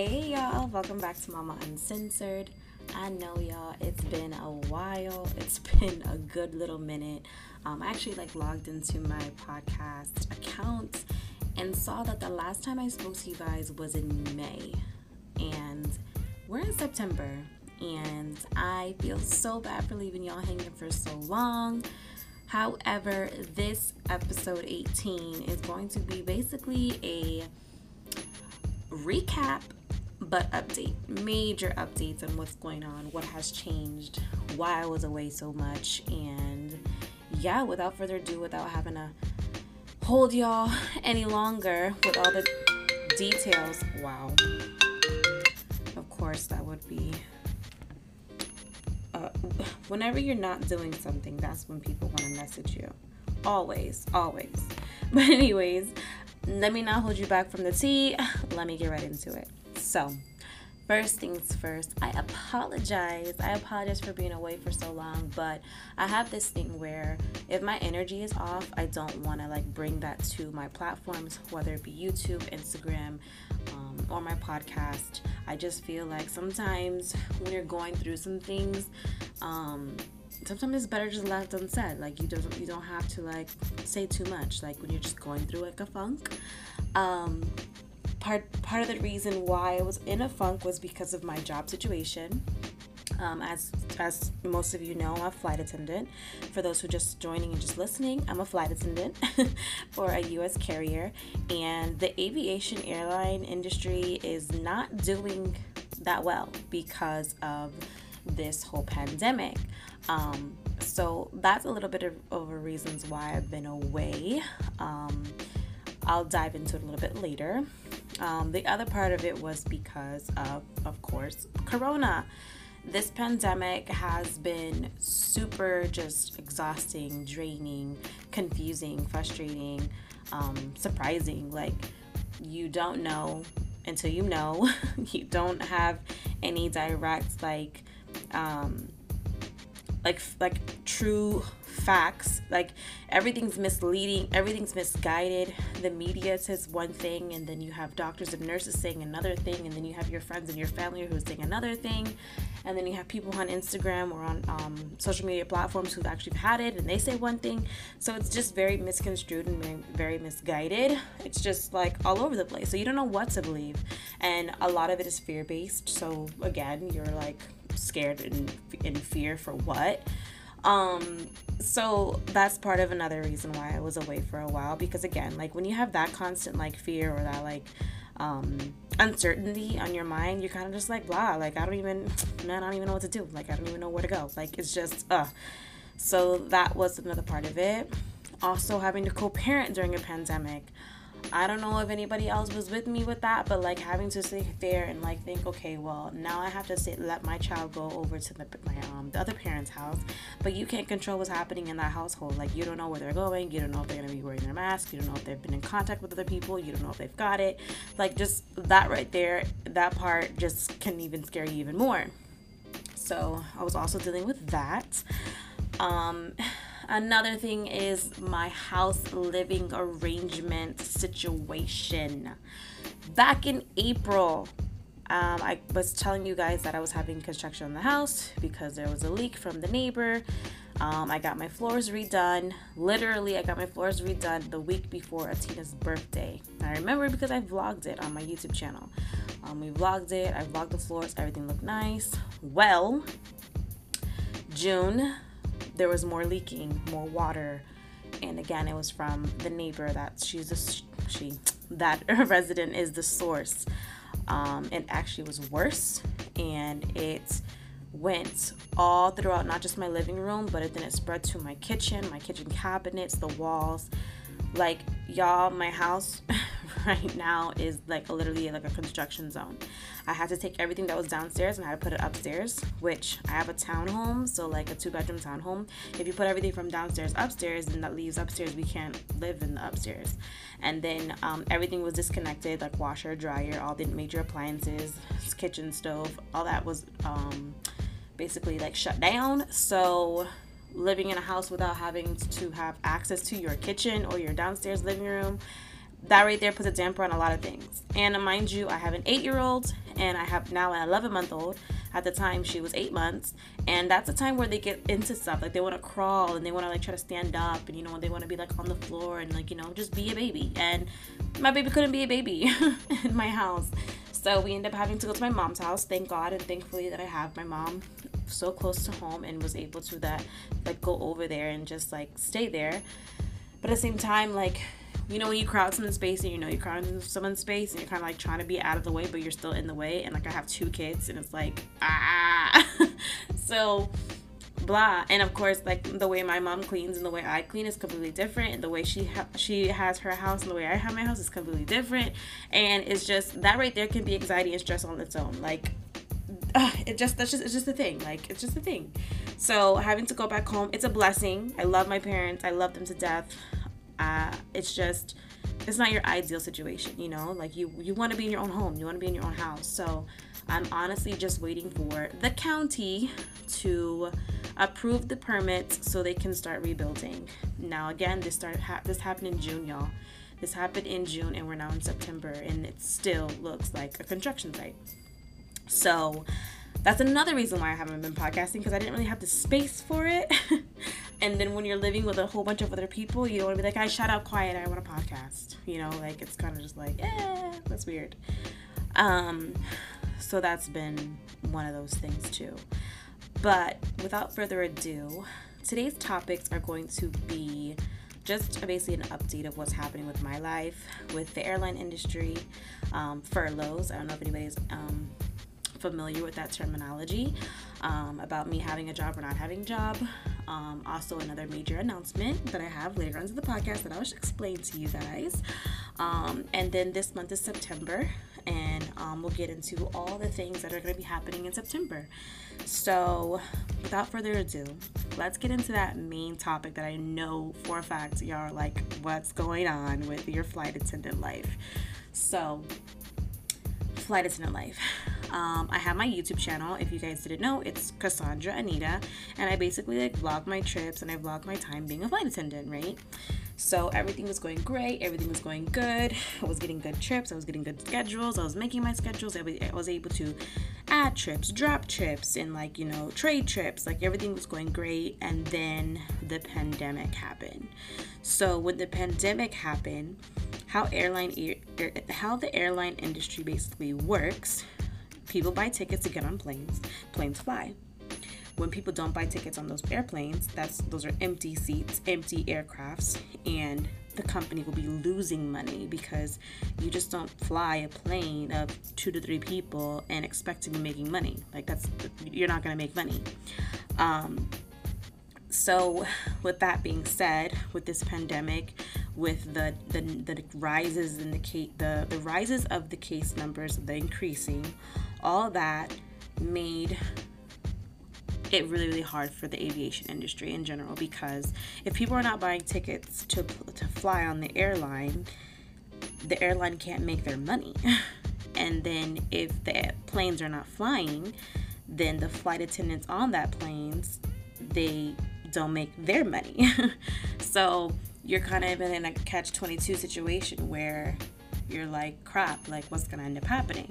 Hey y'all, welcome back to Mama Uncensored. I know y'all, it's been a while. It's been a good little minute. Um, I actually like logged into my podcast account and saw that the last time I spoke to you guys was in May. And we're in September. And I feel so bad for leaving y'all hanging for so long. However, this episode 18 is going to be basically a recap but update major updates on what's going on what has changed why i was away so much and yeah without further ado without having to hold y'all any longer with all the details wow. Of course that would be uh, whenever you're not doing something that's when people want to message you. Always always. But anyways let me not hold you back from the tea. Let me get right into it so, first things first, I apologize. I apologize for being away for so long, but I have this thing where if my energy is off, I don't want to like bring that to my platforms, whether it be YouTube, Instagram, um, or my podcast. I just feel like sometimes when you're going through some things, um, sometimes it's better just left unsaid. Like you don't you don't have to like say too much. Like when you're just going through like a funk. Um, part part of the reason why I was in a funk was because of my job situation. Um, as as most of you know, I'm a flight attendant. For those who just joining and just listening, I'm a flight attendant for a U.S. carrier, and the aviation airline industry is not doing that well because of this whole pandemic. Um, so that's a little bit of, of reasons why I've been away. Um, I'll dive into it a little bit later. Um, the other part of it was because of, of course, Corona. This pandemic has been super just exhausting, draining, confusing, frustrating, um, surprising. Like, you don't know until you know. you don't have any direct, like, um, like like true facts. Like everything's misleading everything's misguided. The media says one thing and then you have doctors and nurses saying another thing and then you have your friends and your family who's saying another thing. And then you have people on instagram or on um, social media platforms who've actually had it and they say one thing. So it's just very misconstrued and very misguided. It's just like all over the place. So you don't know what to believe. And a lot of it is fear-based. So again you're like scared and in fear for what. Um, so that's part of another reason why I was away for a while because again, like when you have that constant like fear or that like um uncertainty on your mind, you're kind of just like blah, like I don't even man, I don't even know what to do. Like I don't even know where to go. Like it's just uh so that was another part of it. Also having to co-parent during a pandemic. I don't know if anybody else was with me with that, but like having to sit there and like think, okay, well now I have to sit, let my child go over to the, my um the other parent's house, but you can't control what's happening in that household. Like you don't know where they're going, you don't know if they're gonna be wearing their mask, you don't know if they've been in contact with other people, you don't know if they've got it. Like just that right there, that part just can even scare you even more. So I was also dealing with that. Um Another thing is my house living arrangement situation. Back in April, um, I was telling you guys that I was having construction on the house because there was a leak from the neighbor. Um, I got my floors redone. Literally, I got my floors redone the week before Atina's birthday. I remember because I vlogged it on my YouTube channel. Um, we vlogged it. I vlogged the floors. Everything looked nice. Well, June there was more leaking, more water, and again, it was from the neighbor that she's a she that resident is the source. Um, it actually was worse, and it went all throughout not just my living room, but it then it spread to my kitchen, my kitchen cabinets, the walls. Like y'all, my house right now is like literally like a construction zone. I had to take everything that was downstairs and I had to put it upstairs, which I have a townhome, so like a two bedroom townhome. If you put everything from downstairs upstairs, then that leaves upstairs. We can't live in the upstairs. And then um, everything was disconnected, like washer, dryer, all the major appliances, kitchen stove, all that was um, basically like shut down. So living in a house without having to have access to your kitchen or your downstairs living room that right there puts a damper on a lot of things. And mind you, I have an eight year old and I have now an 11 month old. At the time, she was eight months, and that's a time where they get into stuff like they want to crawl and they want to like try to stand up, and you know they want to be like on the floor and like you know just be a baby. And my baby couldn't be a baby in my house, so we end up having to go to my mom's house. Thank God and thankfully that I have my mom so close to home and was able to that like go over there and just like stay there. But at the same time, like you know when you crowd someone's space and you know you crowd someone's space and you're kind of like trying to be out of the way but you're still in the way and like i have two kids and it's like ah. So blah. And of course like the way my mom cleans and the way i clean is completely different and the way she ha- she has her house and the way i have my house is completely different. And it's just that right there can be anxiety and stress on its own. Like uh, it just that's just it's just a thing like it's just a thing. So having to go back home it's a blessing. I love my parents. I love them to death. Uh, it's just it's not your ideal situation you know? Like you you want to be in your own home. You want to be in your own house. So i'm honestly just waiting for the county to approve the permits so they can start rebuilding. Now again this started ha- this happened in june y'all. This happened in june and we're now in september and it still looks like a construction site so that's another reason why I haven't been podcasting because I didn't really have the space for it. and then when you're living with a whole bunch of other people, you don't want to be like, I shut up quiet, I want a podcast. You know, like it's kind of just like, eh, that's weird. Um, so that's been one of those things too. But without further ado, today's topics are going to be just basically an update of what's happening with my life, with the airline industry, um, furloughs. I don't know if anybody's um, familiar with that terminology um, about me having a job or not having a job. Um, also, another major announcement that I have later on to the podcast that I will explain to you guys. Um, and then this month is September, and um, we'll get into all the things that are going to be happening in September. So, without further ado, let's get into that main topic that I know for a fact y'all are like, what's going on with your flight attendant life? So, flight attendant life. Um, I have my YouTube channel. If you guys didn't know, it's Cassandra Anita, and I basically like vlog my trips and I vlog my time being a flight attendant, right? So everything was going great. Everything was going good. I was getting good trips. I was getting good schedules. I was making my schedules. I was able to add trips, drop trips, and like, you know, trade trips. Like everything was going great. And then the pandemic happened. So when the pandemic happened, how airline how the airline industry basically works People buy tickets to get on planes. Planes fly. When people don't buy tickets on those airplanes, that's those are empty seats, empty aircrafts, and the company will be losing money because you just don't fly a plane of two to three people and expect to be making money. Like that's you're not gonna make money. Um, so, with that being said, with this pandemic, with the the, the rises in the case, the the rises of the case numbers, the increasing, all that made it really really hard for the aviation industry in general because if people are not buying tickets to to fly on the airline the airline can't make their money. And then if the planes are not flying then the flight attendants on that planes they don't make their money. So you're kind of in a catch 22 situation where you're like crap like what's gonna end up happening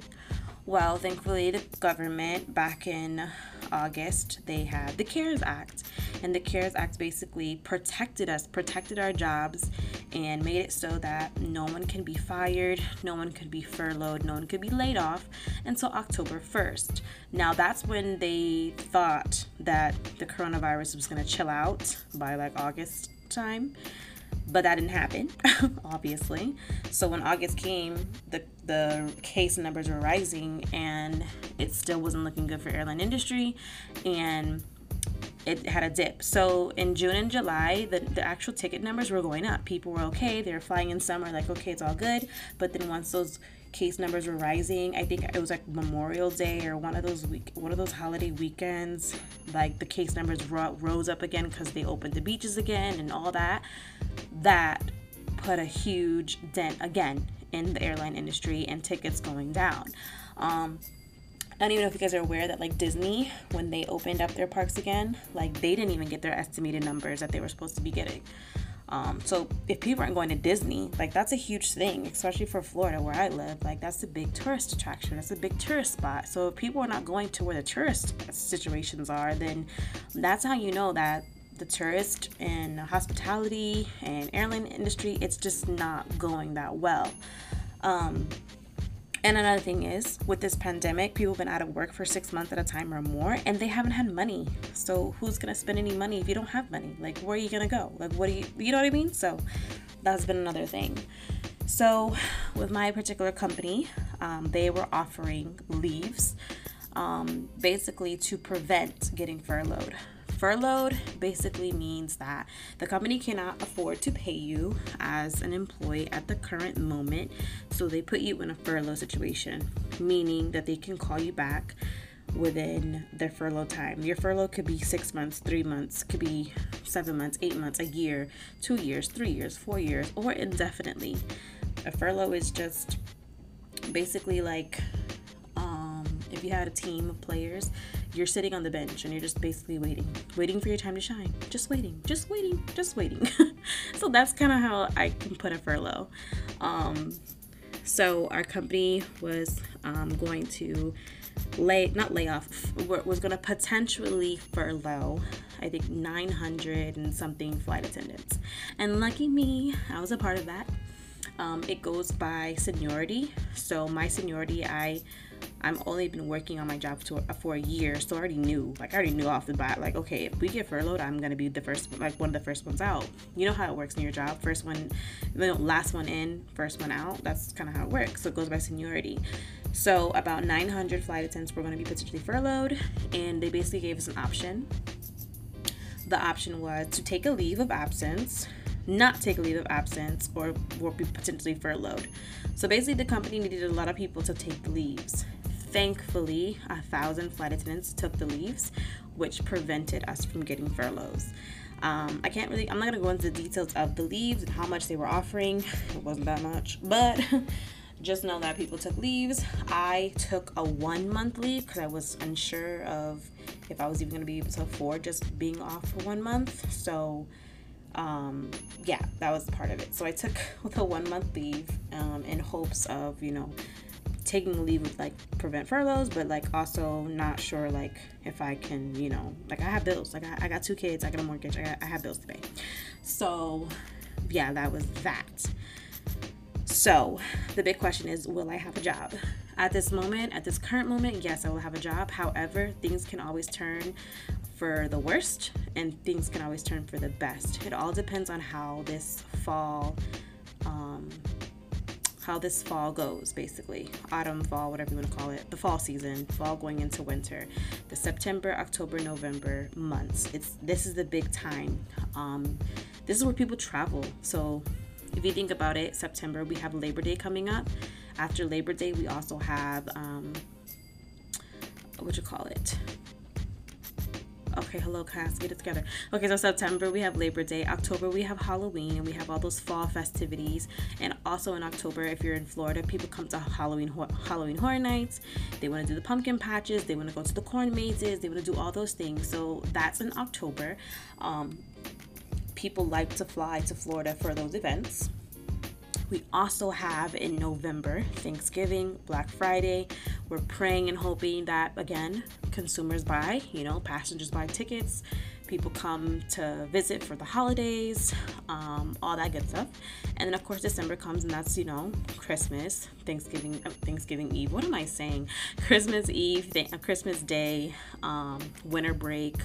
well, thankfully, the government back in August, they had the CARES Act. And the CARES Act basically protected us, protected our jobs, and made it so that no one can be fired, no one could be furloughed, no one could be laid off until October 1st. Now, that's when they thought that the coronavirus was going to chill out by like August time but that didn't happen obviously. So when august came the the case numbers were rising and it still wasn't looking good for airline industry and it had a dip. So in june and july the, the actual ticket numbers were going up. People were okay. They were flying in summer like okay it's all good. But then once those case numbers were rising. I think it was like Memorial Day or one of those week, one of those holiday weekends. Like the case numbers ro- rose up again because they opened the beaches again and all that. That put a huge dent again in the airline industry and tickets going down. Um, I don't even know if you guys are aware that like Disney, when they opened up their parks again, like they didn't even get their estimated numbers that they were supposed to be getting. Um, so if people aren't going to Disney, like that's a huge thing, especially for Florida where I live. Like that's a big tourist attraction. That's a big tourist spot. So if people are not going to where the tourist situations are, then that's how you know that the tourist and hospitality and airline industry, it's just not going that well. Um, and another thing is, with this pandemic, people have been out of work for six months at a time or more, and they haven't had money. So who's gonna spend any money if you don't have money? Like, where are you gonna go? Like, what do you, you know what I mean? So that's been another thing. So with my particular company, um, they were offering leaves, um, basically to prevent getting furloughed. Furloughed basically means that the company cannot afford to pay you as an employee at the current moment, so they put you in a furlough situation, meaning that they can call you back within their furlough time. Your furlough could be six months, three months, could be seven months, eight months, a year, two years, three years, four years, or indefinitely. A furlough is just basically like if you had a team of players you're sitting on the bench and you're just basically waiting, waiting for your time to shine. Just waiting, just waiting, just waiting. so that's kind of how I can put a furlough. Um, so our company was um, going to lay, not lay off, was going to potentially furlough, I think 900 and something flight attendants. And lucky me, I was a part of that. Um, it goes by seniority. So my seniority, I I'm only been working on my job to, for a year, so I already knew. Like I already knew off the bat. Like okay, if we get furloughed, I'm gonna be the first, like one of the first ones out. You know how it works in your job. First one, last one in, first one out. That's kind of how it works. So it goes by seniority. So about 900 flight attendants were to be potentially furloughed, and they basically gave us an option. The option was to take a leave of absence not take a leave of absence or will be potentially furloughed. So basically, the company needed a lot of people to take leaves. Thankfully, a thousand flight attendants took the leaves, which prevented us from getting furloughs. Um, I can't really, I'm not gonna go into the details of the leaves and how much they were offering. It wasn't that much, but just know that people took leaves. I took a one month leave because I was unsure of if I was even gonna be able to afford just being off for one month. So, um, yeah, that was part of it. So I took the one month leave um, in hopes of, you know, taking leave would like prevent furloughs, but like also not sure like if I can, you know, like I have bills. Like I, I got two kids, I got a mortgage, I, got, I have bills to pay. So yeah, that was that. So the big question is, will I have a job? At this moment, at this current moment, yes, I will have a job. However, things can always turn for the worst and things can always turn for the best. It all depends on how this fall um, how this fall goes basically. Autumn fall whatever you want to call it. The fall season fall going into winter. The september october november months. It's this is the big time. Um, this is where people travel. So if you think about it september we have labor day coming up. After labor day we also have um, what you call it okay hello cast get it together. Okay so september we have labor day. October we have halloween. And we have all those fall festivities. And also in october if you're in florida people come to halloween halloween horror nights. They want to do the pumpkin patches. They want to go to the corn mazes. They want to do all those things. So that's in october. Um, people like to fly to florida for those events we also have in November Thanksgiving, Black Friday. We're praying and hoping that again, consumers buy, you know, passengers buy tickets, people come to visit for the holidays, um, all that good stuff. And then of course December comes and that's, you know, Christmas, Thanksgiving, uh, Thanksgiving Eve. What am I saying? Christmas Eve, th- uh, Christmas Day, um, winter break,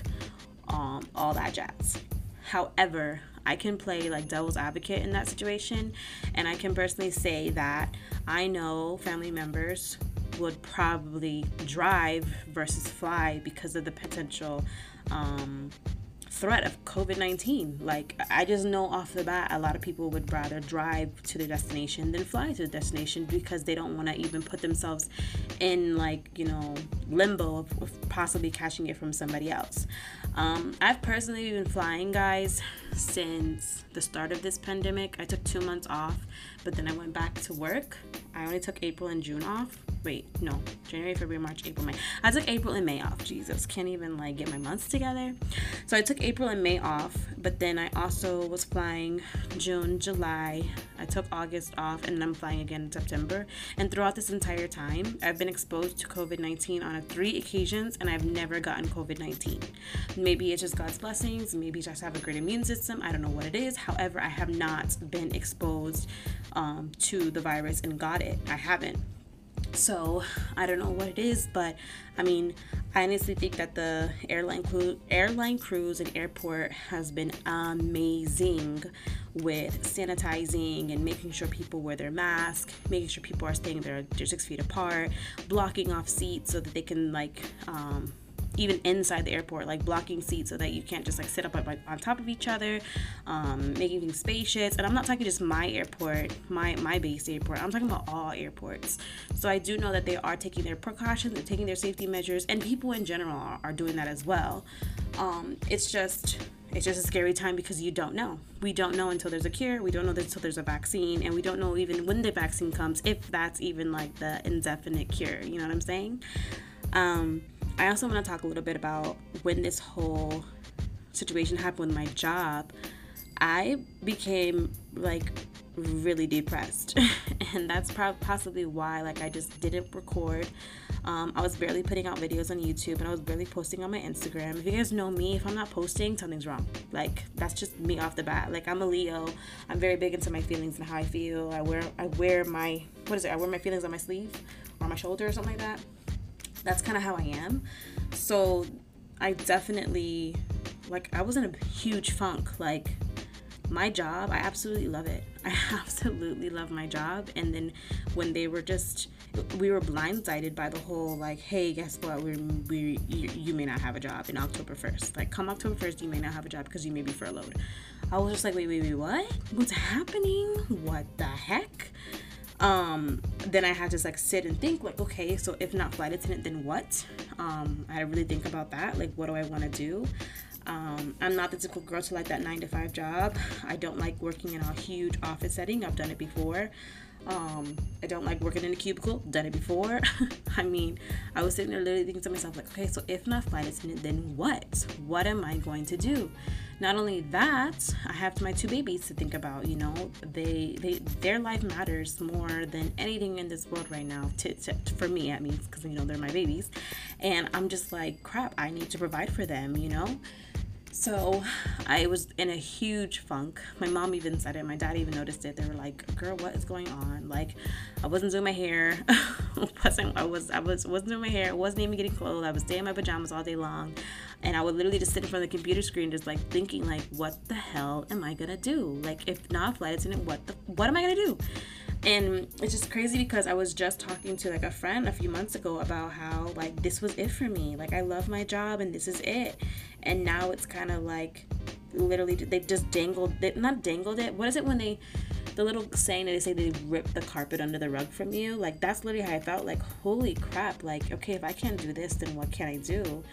um, all that jazz. However, I can play like devil's advocate in that situation. And I can personally say that I know family members would probably drive versus fly because of the potential um, threat of COVID 19. Like, I just know off the bat, a lot of people would rather drive to the destination than fly to the destination because they don't want to even put themselves in, like, you know, limbo of, of possibly catching it from somebody else. Um, I've personally been flying, guys, since the start of this pandemic. I took two months off, but then I went back to work I only took April and June off. Wait, no, January, February, March, April, May. I took April and May off. Jesus, can't even like get my months together. So I took April and May off, but then I also was flying June, July. I took August off, and then I'm flying again in September. And throughout this entire time, I've been exposed to COVID 19 on three occasions, and I've never gotten COVID 19. Maybe it's just God's blessings. Maybe just have a great immune system. I don't know what it is. However, I have not been exposed um, to the virus and got it. I haven't. So I don't know what it is, but I mean, I honestly think that the airline crew, airline crews and airport has been amazing with sanitizing and making sure people wear their mask, making sure people are staying there, they're six feet apart, blocking off seats so that they can like um, even inside the airport, like blocking seats so that you can't just like sit up like, on top of each other, um, making things spacious. And I'm not talking just my airport, my my base airport. I'm talking about all airports. So I do know that they are taking their precautions, they're taking their safety measures, and people in general are, are doing that as well. Um, it's just it's just a scary time because you don't know. We don't know until there's a cure. We don't know until there's a vaccine, and we don't know even when the vaccine comes, if that's even like the indefinite cure. You know what I'm saying? Um, I also want to talk a little bit about when this whole situation happened with my job. I became like really depressed, and that's probably possibly why like I just didn't record. Um, I was barely putting out videos on YouTube, and I was barely posting on my Instagram. If you guys know me, if I'm not posting, something's wrong. Like that's just me off the bat. Like I'm a Leo. I'm very big into my feelings and how I feel. I wear I wear my what is it? I wear my feelings on my sleeve or my shoulder or something like that that's kind of how I am. So I definitely like I was in a huge funk. Like my job, I absolutely love it. I absolutely love my job. And then when they were just we were blindsided by the whole like, hey, guess what? We're we you, you may not have a job in October 1st. Like come October 1st, you may not have a job because you may be furloughed. I was just like, wait, wait, wait, what? What's happening? What the heck? Um, then I had to like sit and think like, okay, so if not flight attendant, then what? Um, I had to really think about that. Like, what do I want to do? Um, I'm not the typical girl to like that nine to five job. I don't like working in a huge office setting. I've done it before. Um, I don't like working in a cubicle. Done it before. I mean, I was sitting there literally thinking to myself, like, okay, so if not flight attendant, then what? What am I going to do? Not only that, I have my two babies to think about. You know, they they their life matters more than anything in this world right now. To, to for me, at means because you know they're my babies, and I'm just like, crap. I need to provide for them. You know so I was in a huge funk. My mom even said it. My dad even noticed it. They were like, "Girl, what is going on?" Like, I wasn't doing my hair. wasn't I was I was wasn't doing my hair. I wasn't even getting clothes. I was staying in my pajamas all day long, and I would literally just sit in front of the computer screen, just like thinking, like, "What the hell am I gonna do? Like, if not flight attendant, what the what am I gonna do?" And it's just crazy because i was just talking to like a friend a few months ago about how like this was it for me. Like i love my job and this is it. And now it's kind of like literally they just dangled it not dangled it. What is it when they the little saying that they say they rip the carpet under the rug from you? Like that's literally how i felt. Like holy crap. Like okay if i can't do this then what can i do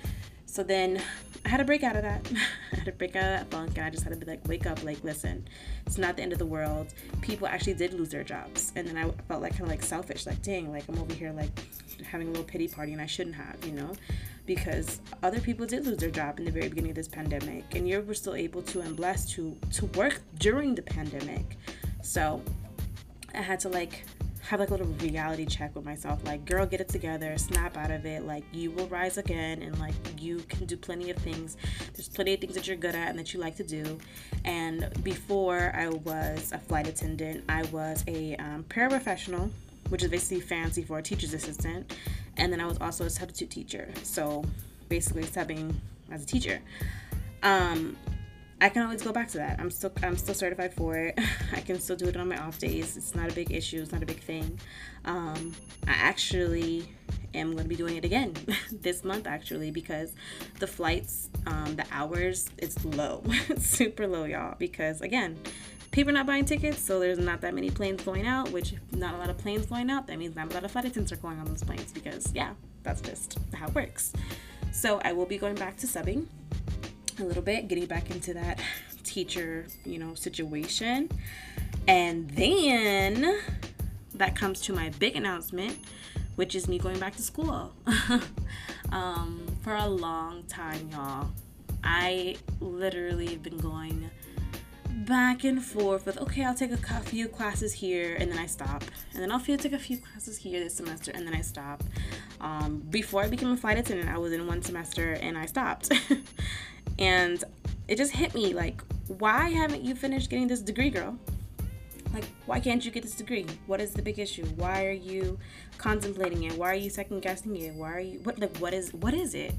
so then I had to break out of that. I had to break out of that funk and I just had to be like, wake up, like, listen, it's not the end of the world. People actually did lose their jobs. And then I felt like kind of like selfish, like, dang, like I'm over here like having a little pity party and I shouldn't have, you know? Because other people did lose their job in the very beginning of this pandemic and you were still able to and blessed to to work during the pandemic. So I had to like have like a little reality check with myself like girl get it together snap out of it like you will rise again and like you can do plenty of things. There's plenty of things that you're good at and that you like to do. And before i was a flight attendant i was a um, paraprofessional which is basically fancy for a teacher's assistant and then i was also a substitute teacher. So basically subbing as a teacher. Um, I can always go back to that. I'm still I'm still certified for it. I can still do it on my off days. It's not a big issue. It's not a big thing. Um, I actually am going to be doing it again this month actually because the flights, um, the hours, it's low. super low, y'all. Because again, people are not buying tickets, so there's not that many planes going out. Which not a lot of planes going out. That means not a lot of flight attendants are going on those planes because yeah, that's just how it works. So I will be going back to subbing a little bit, getting back into that teacher, you know, situation. And then that comes to my big announcement, which is me going back to school. um, for a long time, y'all. I literally have been going back and forth with okay i'll take a few classes here and then i stop and then i'll feel take a few classes here this semester and then i stop um, before i became a flight attendant i was in one semester and i stopped and it just hit me like why haven't you finished getting this degree girl? Like why can't you get this degree? What is the big issue? Why are you contemplating it? Why are you second guessing it? Why are you what like what is what is it?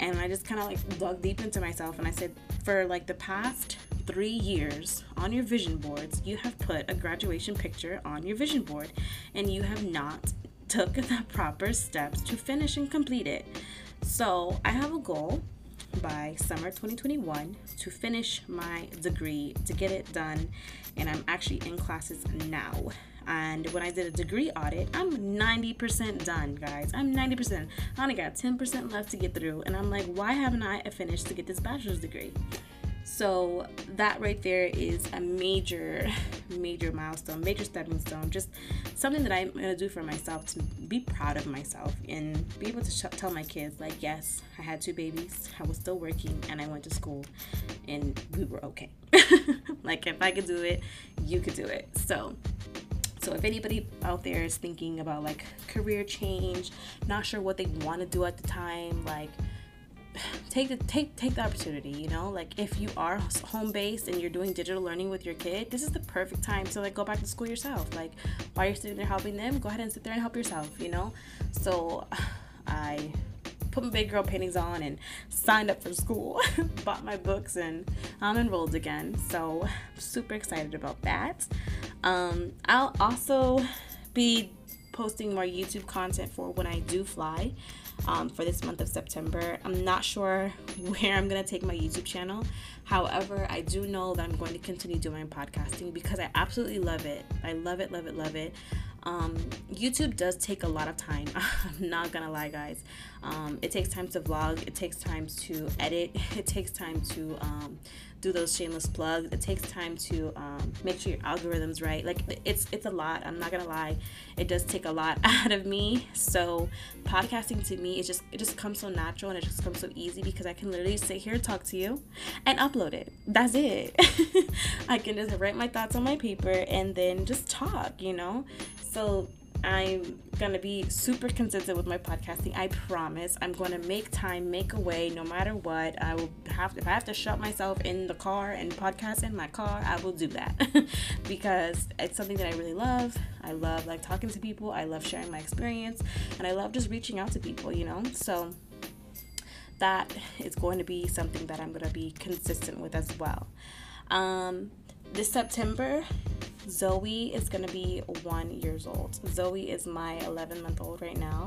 And i just kind of like dug deep into myself and i said for like the past three years on your vision boards, you have put a graduation picture on your vision board and you have not took the proper steps to finish and complete it. So I have a goal by summer 2021 to finish my degree, to get it done, and I'm actually in classes now. And when I did a degree audit, I'm 90% done, guys. I'm 90%. I only got 10% left to get through, and I'm like, why haven't I finished to get this bachelor's degree? So that right there is a major, major milestone, major stepping stone. Just something that I'm gonna do for myself to be proud of myself and be able to sh- tell my kids, like, yes, I had two babies, I was still working, and I went to school, and we were okay. like if I could do it, you could do it. So so if anybody out there is thinking about like career change, not sure what they want to do at the time, like take the take take the opportunity you know? Like if you are home based and you're doing digital learning with your kid this is the perfect time to like go back to school yourself. Like while you're sitting there helping them go ahead and sit there and help yourself you know? So i put my big girl paintings on and signed up for school bought my books and i'm enrolled again. So super excited about that. Um, i'll also be posting more youtube content for when i do fly um, for this month of September. I'm not sure where I'm to take my YouTube channel. However, I do know that I'm going to continue doing podcasting because I absolutely love it. I love it, love it, love it. Um, YouTube does take a lot of time. I'm not gonna lie, guys. Um, it takes time to vlog, it takes time to edit, it takes time to um, do those shameless plugs. It takes time to um, make sure your algorithm's right. Like it's it's a lot. I'm not gonna lie. It does take a lot out of me. So podcasting to me, it just it just comes so natural and it just comes so easy because I can literally sit here, and talk to you, and upload it. That's it. I can just write my thoughts on my paper and then just talk. You know. So I'm gonna be super consistent with my podcasting. I promise. I'm gonna make time, make a way, no matter what. I will have if I have to shut myself in the car and podcast in my car, I will do that because it's something that I really love. I love like talking to people. I love sharing my experience, and I love just reaching out to people. You know, so that is going to be something that I'm gonna be consistent with as well. Um, this September Zoe is gonna be one years old. Zoe is my 11 month old right now.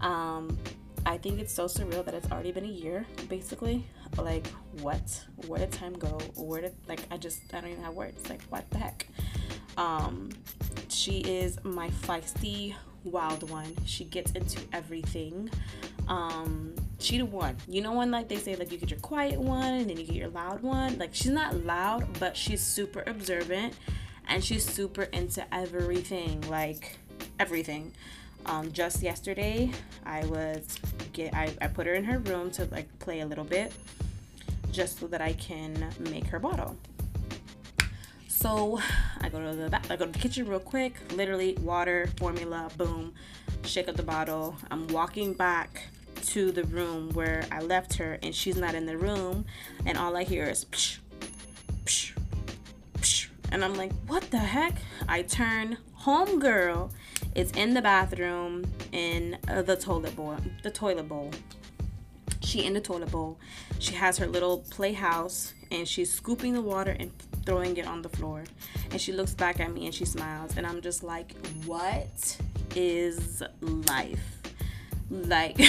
Um, I think it's so surreal that it's already been a year, basically. Like, what? Where did time go? Where did like I just I don't even have words. Like, what the heck? Um, she is my feisty wild one. She gets into everything. Um, she the one. You know when like they say like you get your quiet one and then you get your loud one. Like she's not loud, but she's super observant and she's super into everything, like everything. Um, just yesterday, I was get I, I put her in her room to like play a little bit, just so that I can make her bottle. So I go to the back, I go to the kitchen real quick. Literally, water, formula, boom, shake up the bottle. I'm walking back to the room where I left her, and she's not in the room, and all I hear is psh, psh, psh. and I'm like, what the heck? I turn, homegirl is in the bathroom in uh, the toilet bowl. The toilet bowl. She in the toilet bowl. She has her little playhouse and she's scooping the water and throwing it on the floor. And she looks back at me and she smiles. And I'm just like, what is life? Like,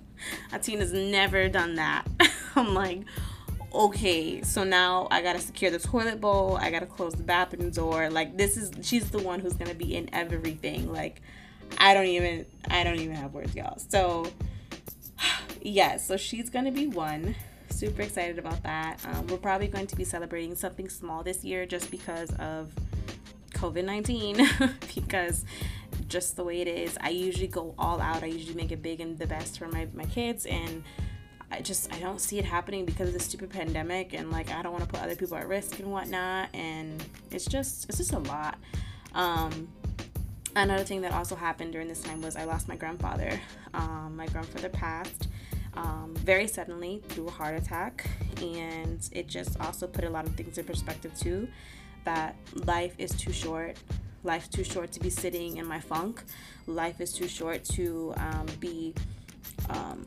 Atina's never done that. I'm like, okay, so now I gotta secure the toilet bowl, I gotta close the bathroom door. Like this is she's the one who's gonna be in everything. Like I don't even I don't even have words, y'all. So yeah, so she's gonna be one. Super excited about that. Um, we're probably going to be celebrating something small this year just because of COVID 19 because just the way it is, I usually go all out. I usually make it big and the best for my, my kids. And I just, I don't see it happening because of the stupid pandemic. And like, I don't want to put other people at risk and whatnot. And it's just, it's just a lot. Um, another thing that also happened during this time was I lost my grandfather. Um, my grandfather passed um, very suddenly through a heart attack, and it just also put a lot of things in perspective too. That life is too short. Life's too short to be sitting in my funk. Life is too short to um, be um,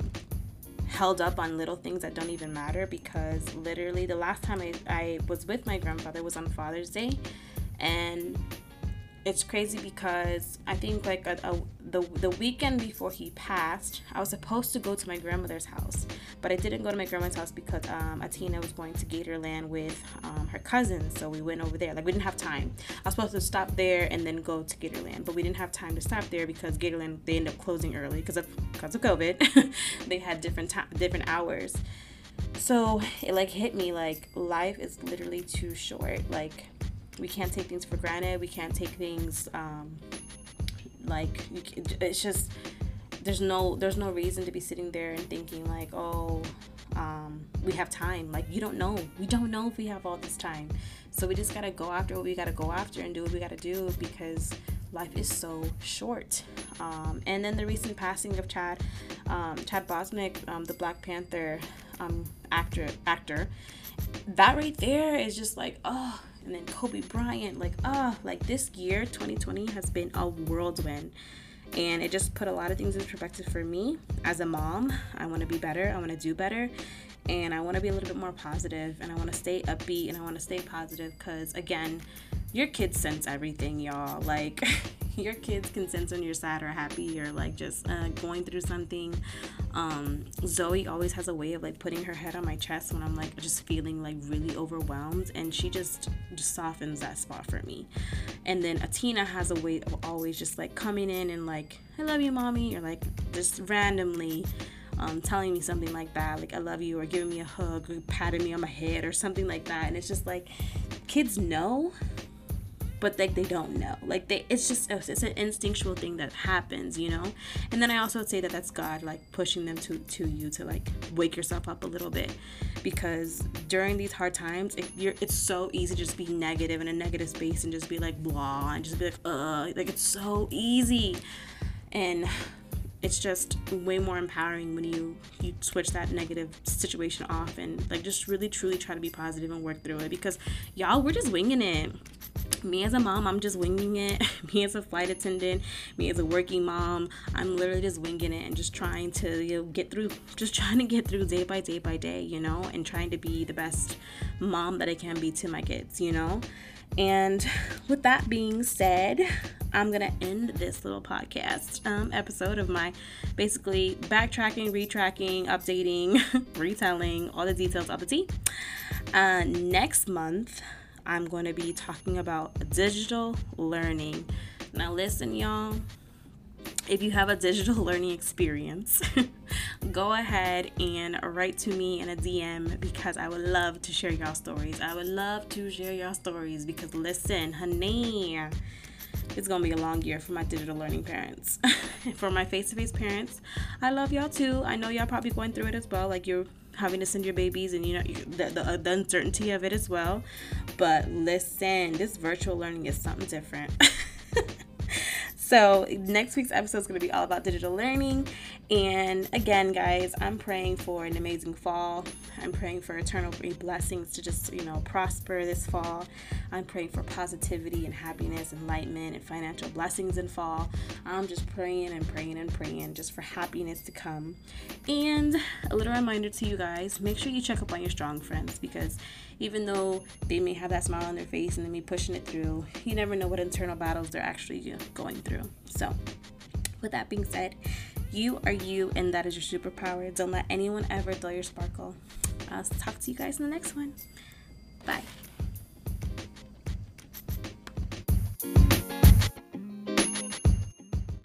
held up on little things that don't even matter because literally the last time I, I was with my grandfather was on Father's Day and it's crazy because I think like a, a, the the weekend before he passed, I was supposed to go to my grandmother's house, but I didn't go to my grandma's house because um, Atina was going to Gatorland with um, her cousins, so we went over there. Like we didn't have time. I was supposed to stop there and then go to Gatorland, but we didn't have time to stop there because Gatorland they ended up closing early because of because of COVID. they had different time different hours. So it like hit me like life is literally too short. Like we can't take things for granted. We can't take things um, like it's just there's no there's no reason to be sitting there and thinking like oh um, we have time. Like you don't know. We don't know if we have all this time. So we just gotta go after what we gotta go after and do what we gotta do because life is so short. Um, and then the recent passing of chad um, chad Boseman um, the black panther um, actor actor that right there is just like oh and then Kobe Bryant. Like, ah, like this year, 2020, has been a whirlwind. And it just put a lot of things in perspective for me as a mom. I want to be better. I want to do better. And I want to be a little bit more positive, and I want to stay upbeat and I want to stay positive because, again, your kids sense everything, y'all. Like, your kids can sense when you're sad or happy or like just uh, going through something. Um, Zoe always has a way of like putting her head on my chest when I'm like just feeling like really overwhelmed, and she just just softens that spot for me. And then Atina has a way of always just like coming in and like, I love you, mommy, or like just randomly. Um, telling me something like that, like I love you, or giving me a hug, or patting me on my head, or something like that. And it's just like kids know but like they don't know. Like they it's just it's an instinctual thing that happens you know? And then i also would say that that's god like pushing them to to you to like wake yourself up a little bit. Because during these hard times it, you're it's so easy to just be negative in a negative space and just be like blah and just be like uh like it's so easy. And it's just way more empowering when you you switch that negative situation off and like just really truly try to be positive and work through it because y'all we're just winging it me as a mom, I'm just winging it. me as a flight attendant, me as a working mom, I'm literally just winging it and just trying to you know, get through, just trying to get through day by day by day, you know, and trying to be the best mom that I can be to my kids, you know. And with that being said, I'm gonna end this little podcast um, episode of my basically backtracking, retracking, updating, retelling all the details of the tea. Uh, next month, I'm going to be talking about digital learning. Now, listen, y'all. If you have a digital learning experience, go ahead and write to me in a DM because I would love to share y'all stories. I would love to share y'all stories because listen, honey, it's gonna be a long year for my digital learning parents. for my face-to-face parents, I love y'all too. I know y'all probably going through it as well. Like you're having to send your babies and you know the, the, uh, the uncertainty of it as well but listen this virtual learning is something different So, next week's episode is going to be all about digital learning. And again, guys, I'm praying for an amazing fall. I'm praying for eternal blessings to just, you know, prosper this fall. I'm praying for positivity and happiness, enlightenment, and financial blessings in fall. I'm just praying and praying and praying just for happiness to come. And a little reminder to you guys make sure you check up on your strong friends because even though they may have that smile on their face and they may be pushing it through, you never know what internal battles they're actually going through. So, with that being said, you are you, and that is your superpower. Don't let anyone ever dull your sparkle. I'll talk to you guys in the next one. Bye.